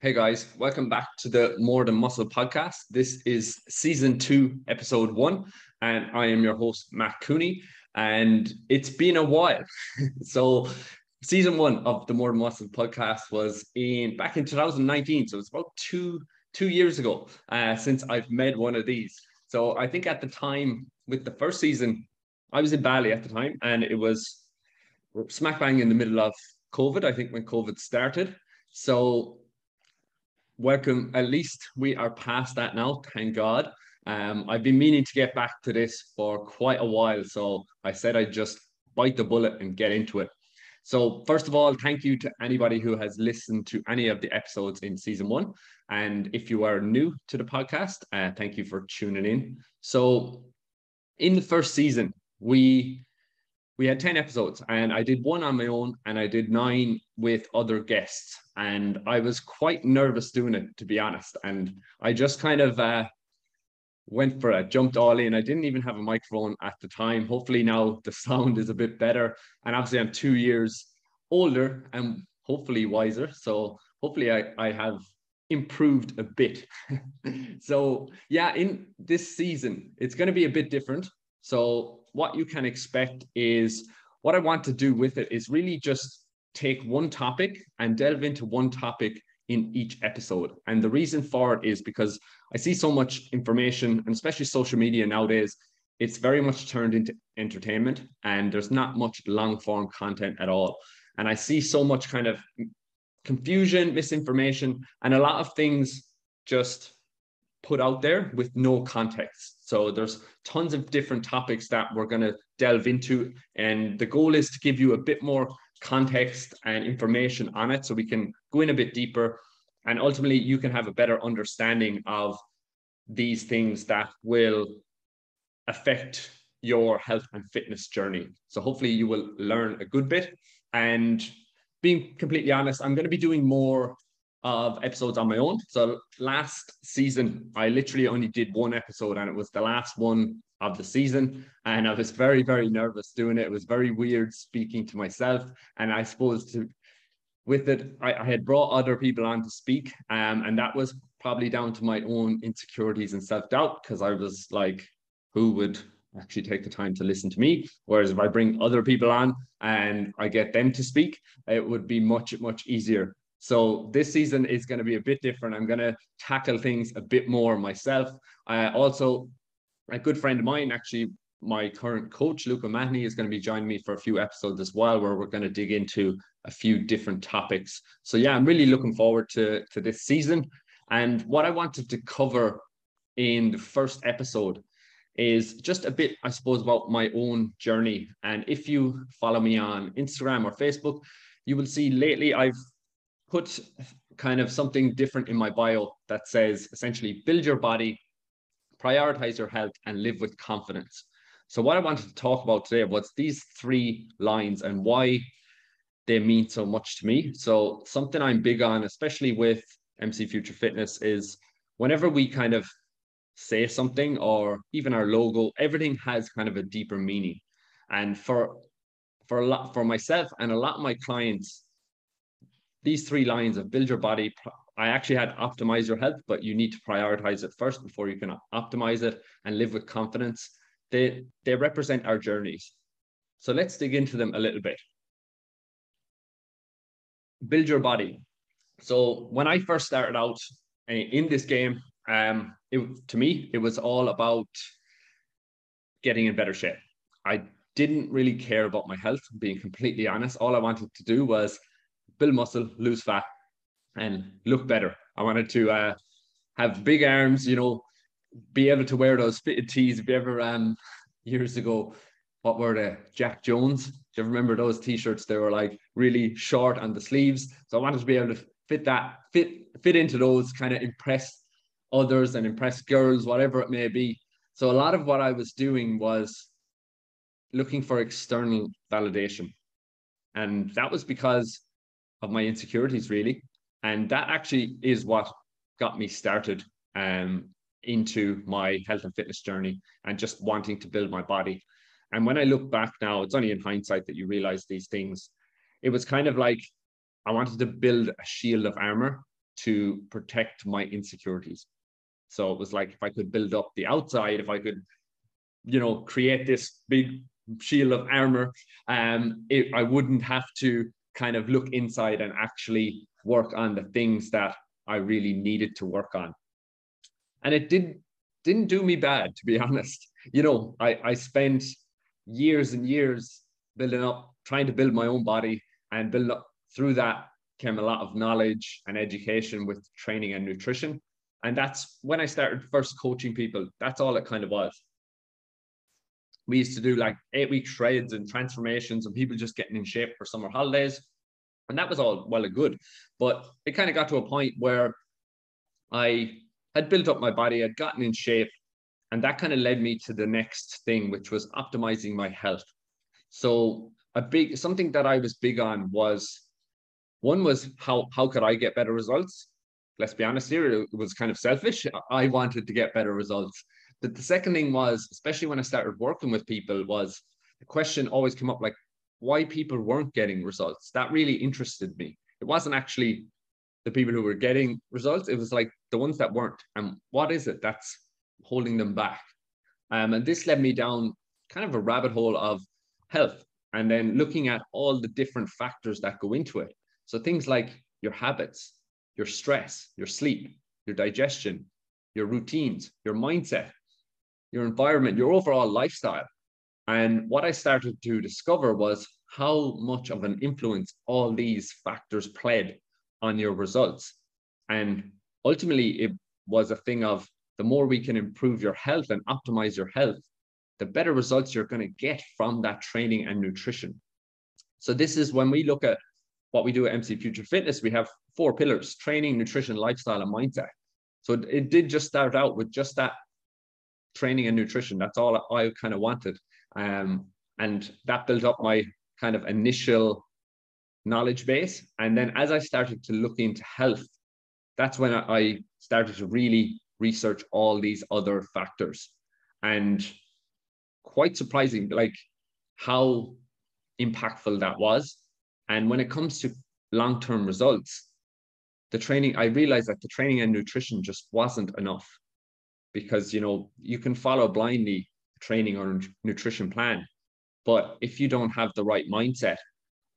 Hey guys, welcome back to the More Than Muscle podcast. This is season two, episode one, and I am your host, Matt Cooney. And it's been a while. so, season one of the More Than Muscle podcast was in back in 2019. So, it's about two two years ago uh, since I've made one of these. So, I think at the time with the first season, I was in Bali at the time, and it was smack bang in the middle of COVID. I think when COVID started. So welcome. At least we are past that now, thank God. Um, I've been meaning to get back to this for quite a while, so I said I'd just bite the bullet and get into it. So, first of all, thank you to anybody who has listened to any of the episodes in season one. And if you are new to the podcast, uh, thank you for tuning in. So, in the first season, we we had 10 episodes and I did one on my own and I did nine with other guests. And I was quite nervous doing it, to be honest. And I just kind of uh, went for it, jumped all in. I didn't even have a microphone at the time. Hopefully, now the sound is a bit better. And obviously, I'm two years older and hopefully wiser. So, hopefully, I, I have improved a bit. so, yeah, in this season, it's going to be a bit different. So, what you can expect is what I want to do with it is really just take one topic and delve into one topic in each episode. And the reason for it is because I see so much information, and especially social media nowadays, it's very much turned into entertainment and there's not much long form content at all. And I see so much kind of confusion, misinformation, and a lot of things just put out there with no context. So there's tons of different topics that we're going to delve into. And the goal is to give you a bit more context and information on it so we can go in a bit deeper. And ultimately, you can have a better understanding of these things that will affect your health and fitness journey. So hopefully, you will learn a good bit. And being completely honest, I'm going to be doing more of episodes on my own. So last season, I literally only did one episode and it was the last one of the season. And I was very, very nervous doing it. It was very weird speaking to myself. And I suppose to with it, I, I had brought other people on to speak. Um, and that was probably down to my own insecurities and self-doubt because I was like, who would actually take the time to listen to me. Whereas if I bring other people on and I get them to speak, it would be much, much easier. So this season is going to be a bit different. I'm going to tackle things a bit more myself. Uh, also, a good friend of mine, actually, my current coach, Luca Mahoney, is going to be joining me for a few episodes as well, where we're going to dig into a few different topics. So yeah, I'm really looking forward to, to this season. And what I wanted to cover in the first episode is just a bit, I suppose, about my own journey. And if you follow me on Instagram or Facebook, you will see lately I've put kind of something different in my bio that says essentially build your body, prioritize your health, and live with confidence. So, what I wanted to talk about today was these three lines and why they mean so much to me. So, something I'm big on, especially with MC Future Fitness, is whenever we kind of say something or even our logo, everything has kind of a deeper meaning. And for for a lot for myself and a lot of my clients, these three lines of build your body. I actually had optimize your health, but you need to prioritize it first before you can optimize it and live with confidence. They they represent our journeys. So let's dig into them a little bit. Build your body. So when I first started out eh, in this game, um, it, to me it was all about getting in better shape. I didn't really care about my health, being completely honest. All I wanted to do was build muscle, lose fat, and look better. I wanted to uh, have big arms, you know, be able to wear those fitted tees. If you ever um years ago, what were they? Jack Jones. Do you remember those t-shirts? They were like really short on the sleeves. So I wanted to be able to fit that, fit fit into those, kind of impress others and impress girls, whatever it may be. So a lot of what I was doing was looking for external validation. And that was because of my insecurities really. And that actually is what got me started um, into my health and fitness journey and just wanting to build my body. And when i look back now it's only in hindsight that you realize these things. It was kind of like i wanted to build a shield of armor to protect my insecurities. So it was like if I could build up the outside, if I could, you know, create this big shield of armor, um, it, I wouldn't have to kind of look inside and actually work on the things that I really needed to work on. And it didn't didn't do me bad, to be honest. You know, I, I spent years and years building up, trying to build my own body and build up through that came a lot of knowledge and education with training and nutrition. And that's when I started first coaching people. That's all it kind of was. We used to do like eight week shreds and transformations and people just getting in shape for summer holidays. And that was all well and good. But it kind of got to a point where I had built up my body, I'd gotten in shape. And that kind of led me to the next thing, which was optimizing my health. So a big something that I was big on was one was how how could I get better results? Let's be honest here, it was kind of selfish. I wanted to get better results. But the second thing was, especially when I started working with people, was the question always came up like why people weren't getting results. That really interested me. It wasn't actually the people who were getting results, it was like the ones that weren't. And what is it that's holding them back? Um, and this led me down kind of a rabbit hole of health and then looking at all the different factors that go into it. So things like your habits, your stress, your sleep, your digestion, your routines, your mindset, your environment, your overall lifestyle. And what I started to discover was how much of an influence all these factors played on your results. And ultimately, it was a thing of the more we can improve your health and optimize your health, the better results you're going to get from that training and nutrition. So, this is when we look at what we do at MC Future Fitness, we have four pillars training, nutrition, lifestyle, and mindset. So it, did just start out with just that training and nutrition. That's all I kind of wanted. Um, and that built up my kind of initial knowledge base. And then as I started to look into health, that's when I started to really research all these other factors. And quite surprising, like how impactful that was and when it comes to long term results, the training, I realized that the training and nutrition just wasn't enough because, you know, you can follow blindly training or nutrition plan. But if you don't have the right mindset,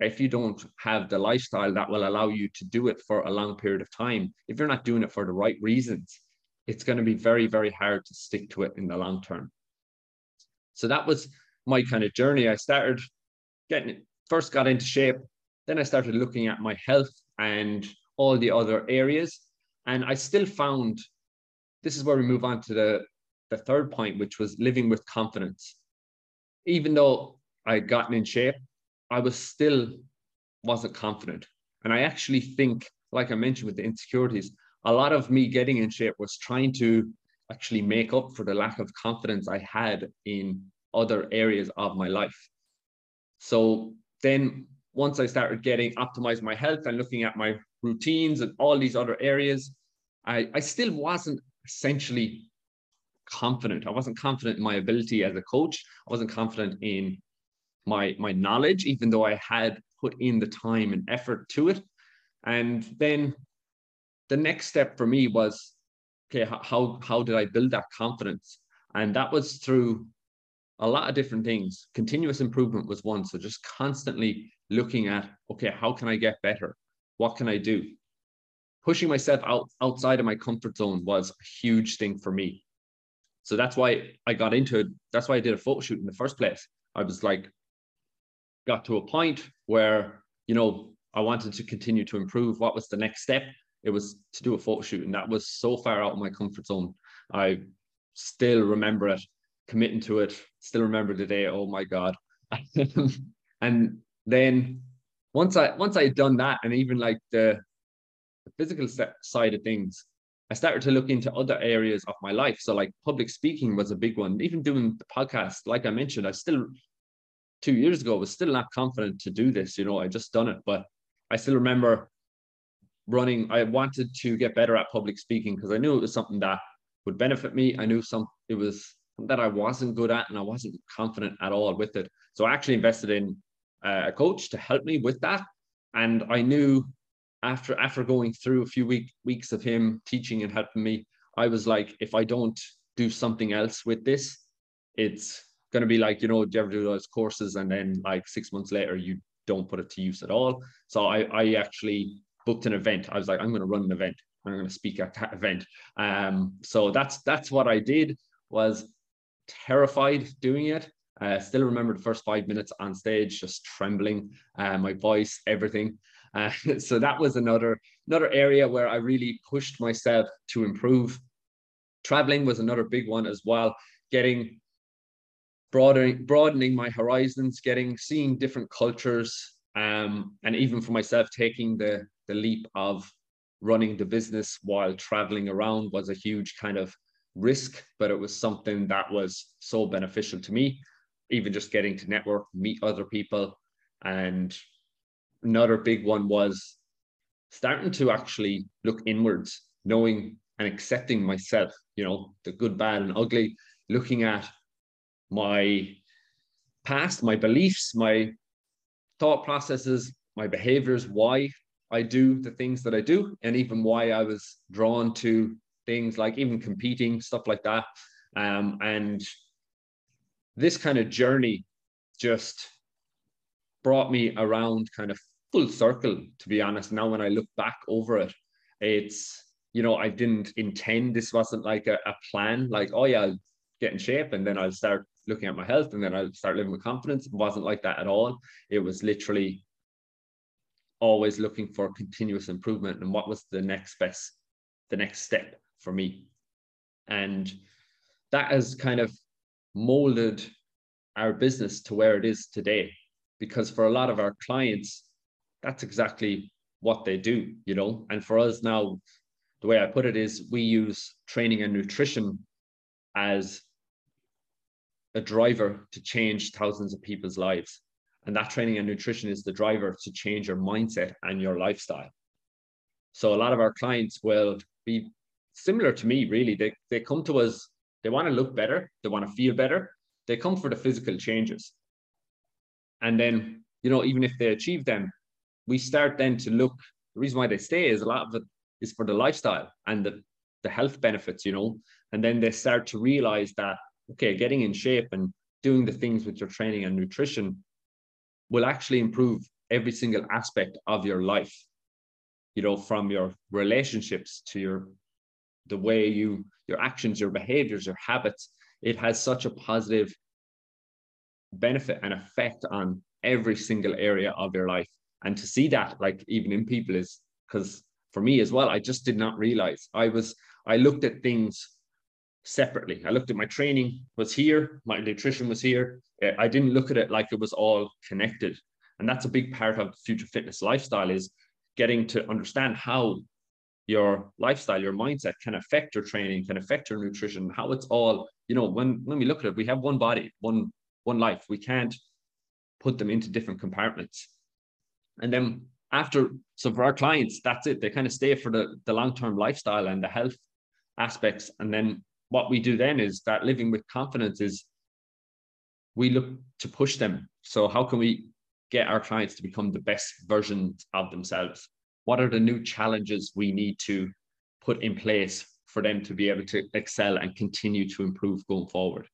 if you don't have the lifestyle that will allow you to do it for a long period of time, if you're not doing it for the right reasons, it's going to be very, very hard to stick to it in the long term. So that was my kind of journey. I started getting first got into shape then I started looking at my health and all the other areas. And I still found this is where we move on to the, the third point, which was living with confidence. Even though I had gotten in shape, I was still wasn't confident. And I actually think, like I mentioned with the insecurities, a lot of me getting in shape was trying to actually make up for the lack of confidence I had in other areas of my life. So then once I started getting optimized my health and looking at my routines and all these other areas, I, I still wasn't essentially confident. I wasn't confident in my ability as a coach. I wasn't confident in my my knowledge, even though I had put in the time and effort to it. And then the next step for me was, okay, how how did I build that confidence? And that was through a lot of different things. Continuous improvement was one. So just constantly looking at, okay, how can I get better? What can I do? Pushing myself out outside of my comfort zone was a huge thing for me. So that's why I got into it. That's why I did a photo shoot in the first place. I was like, got to a point where, you know, I wanted to continue to improve. What was the next step? It was to do a photo shoot. And that was so far out of my comfort zone. I still remember it, committing to it, still remember the day. Oh my God. and then once I once I had done that, and even like the, the physical side of things, I started to look into other areas of my life. So like public speaking was a big one. Even doing the podcast, like I mentioned, I still two years ago was still not confident to do this. You know, I just done it, but I still remember running. I wanted to get better at public speaking because I knew it was something that would benefit me. I knew some it was that I wasn't good at and I wasn't confident at all with it. So I actually invested in uh, a coach to help me with that. And I knew after after going through a few week, weeks of him teaching and helping me, I was like, if I don't do something else with this, it's going to be like, you know, do you ever do those courses and then like six months later, you don't put it to use at all. So I, I actually booked an event. I was like, I'm going to run an event. I'm going to speak at that event. Um, so that's that's what I did. Was terrified doing it. I uh, still remember the first five minutes on stage, just trembling, uh, my voice, everything. Uh, so that was another another area where I really pushed myself to improve. Traveling was another big one as well. Getting broadening broadening my horizons, getting seeing different cultures, um, and even for myself taking the the leap of running the business while traveling around was a huge kind of risk, but it was something that was so beneficial to me. Even just getting to network, meet other people, and another big one was starting to actually look inwards, knowing and accepting myself, you know, the good, bad, and ugly, looking at my past, my beliefs, my thought processes, my behaviors, why I do the things that I do, and even why I was drawn to things like even competing, stuff like that. Um, and this kind of journey just brought me around kind of full circle, to be honest. Now, when I look back over it, it's, you know, I didn't intend, this wasn't like a, a plan, like, oh yeah, I'll get in shape and then I'll start looking at my health and then I'll start living with confidence. It wasn't like that at all. It was literally always looking for continuous improvement and what was the next best, the next step for me. And that has kind of molded our business to where it is today. Because for a lot of our clients, that's exactly what they do, you know. And for us now, the way I put it is we use training and nutrition as a driver to change thousands of people's lives. And that training and nutrition is the driver to change your mindset and your lifestyle. So a lot of our clients will be similar to me, really. They, they come to us, they want to look better, they want to feel better, they come for the physical changes. And then, you know, even if they achieve them, we mm. start then to look. The reason why they stay is a lot of it is for the lifestyle and the, the health benefits, you know. And then they start to realize that, okay, getting in shape and doing the things with your training and nutrition will actually improve every single aspect of your life you know from your relationships to your the way you your actions your behaviors your habits it has such a positive benefit and effect on every single area of your life and to see that like even in people is because for me as well i just did not realize i was i looked at things separately i looked at my training was here my nutrition was here eh, i didn't look at it like it was all connected and that's a big part of future fitness lifestyle is getting to understand how your lifestyle, your mindset can affect your training, can affect your nutrition, how it's all, you know, when when we look at it, we have one body, one one life. We can't put them into different compartments. And then after, so for our clients, that's it. They kind of stay for the, the long-term lifestyle and the health aspects. And then what we do then is that living with confidence is we look to push them. So how can we get our clients to become the best versions of themselves? what are the new challenges we need to put in place for them to be able to excel and continue to improve going forward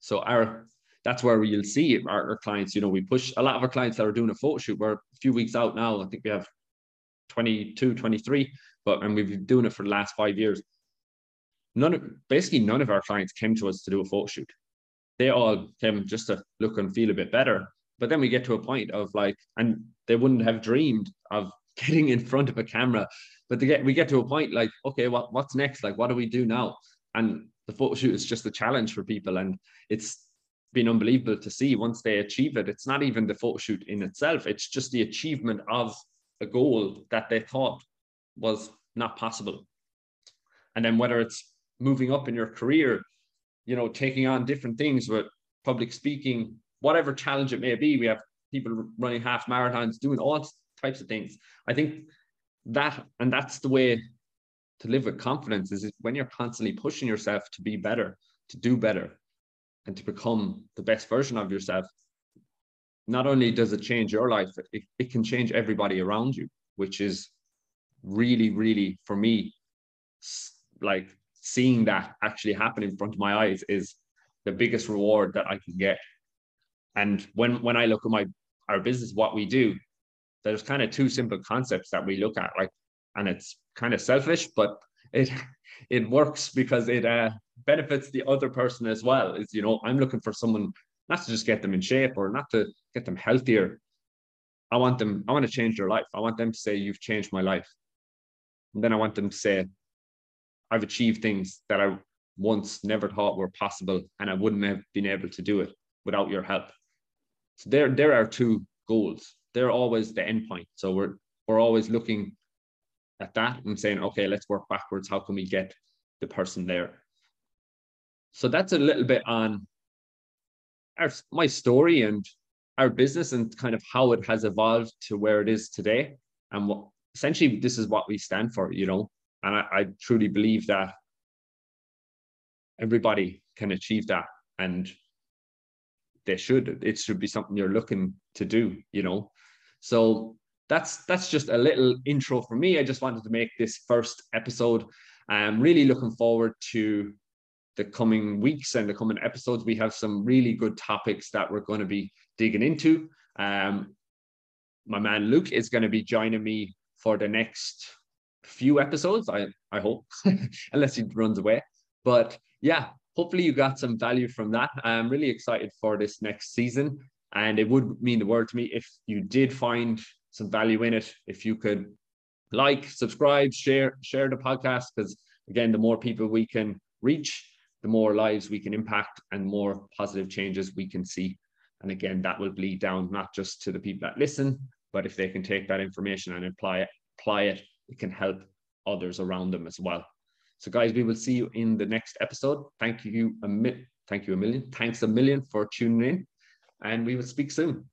so our that's where you'll see our, our, clients you know we push a lot of our clients that are doing a photo shoot we're a few weeks out now i think we have 22 23 but and we've been doing it for the last five years none of basically none of our clients came to us to do a photo shoot they all came just to look and feel a bit better but then we get to a point of like and they wouldn't have dreamed of getting in front of a camera. But to get we get to a point like, okay, what what's next? Like, what do we do now? And the photo shoot is just a challenge for people, and it's been unbelievable to see once they achieve it. It's not even the photo shoot in itself; it's just the achievement of a goal that they thought was not possible. And then whether it's moving up in your career, you know, taking on different things with public speaking, whatever challenge it may be, we have people running half marathons, doing all types of things. I think that, and that's the way to live with confidence is when you're constantly pushing yourself to be better, to do better, and to become the best version of yourself. Not only does it change your life, it, it can change everybody around you. which is really, really for me, like seeing that actually happen in front of my eyes is the biggest reward that I can get. And when when I look at my our business, what we do, there's kind of two simple concepts that we look at, like, And it's kind of selfish, but it it works because it uh, benefits the other person as well. Is you know, I'm looking for someone not to just get them in shape or not to get them healthier. I want them, I want to change their life. I want them to say, You've changed my life. And then I want them to say, I've achieved things that I once never thought were possible, and I wouldn't have been able to do it without your help. So there, there are two goals. They're always the end point. So we're we're always looking at that and saying, okay, let's work backwards. How can we get the person there? So that's a little bit on our my story and our business and kind of how it has evolved to where it is today. And what essentially this is what we stand for, you know. And I, I truly believe that everybody can achieve that and they should it should be something you're looking to do you know so that's that's just a little intro for me i just wanted to make this first episode i'm really looking forward to the coming weeks and the coming episodes we have some really good topics that we're going to be digging into um my man luke is going to be joining me for the next few episodes i i hope unless he runs away but yeah, hopefully you got some value from that. I'm really excited for this next season. And it would mean the world to me if you did find some value in it, if you could like, subscribe, share, share the podcast, because again, the more people we can reach, the more lives we can impact and more positive changes we can see. And again, that will bleed down not just to the people that listen, but if they can take that information and apply it, apply it, it can help others around them as well. So, guys, we will see you in the next episode. Thank you a mi- thank you a million. Thanks a million for tuning in, and we will speak soon.